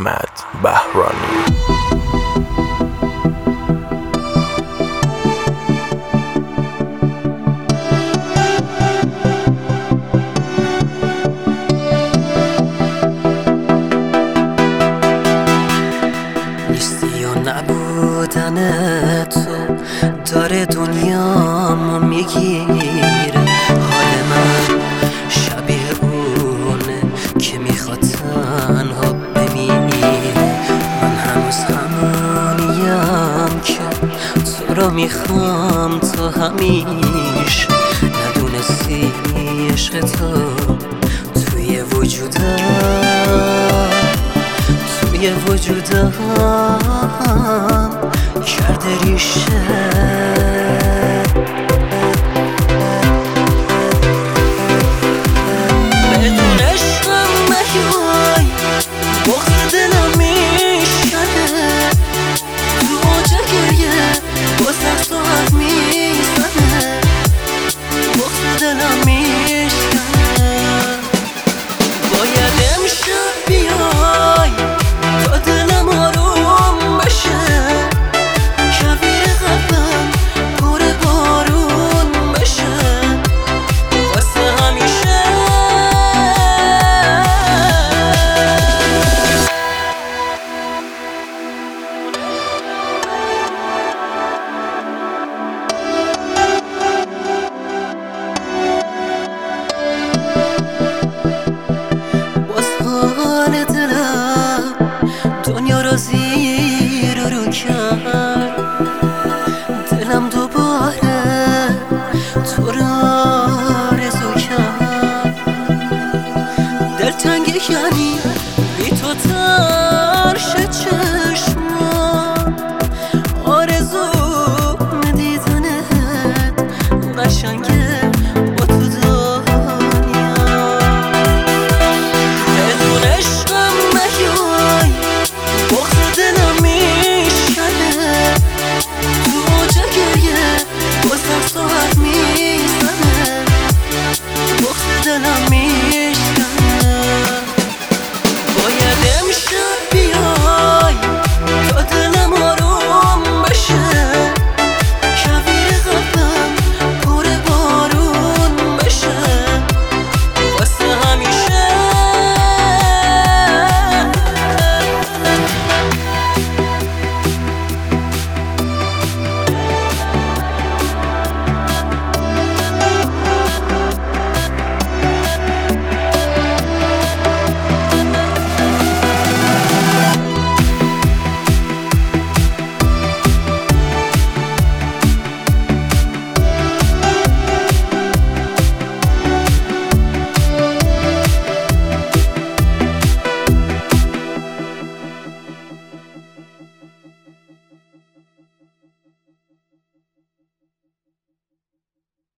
احمد بهرانی. نبودن تو داره دنیامو می‌گیره هنوز همونیم که تو رو می‌خوام تو همیشه ندونستی عشق تو توی وجودم توی وجودم. کرده ریشه. Você é کرد دلم دوباره تو را آرزو کرد. دلتنگی یعنی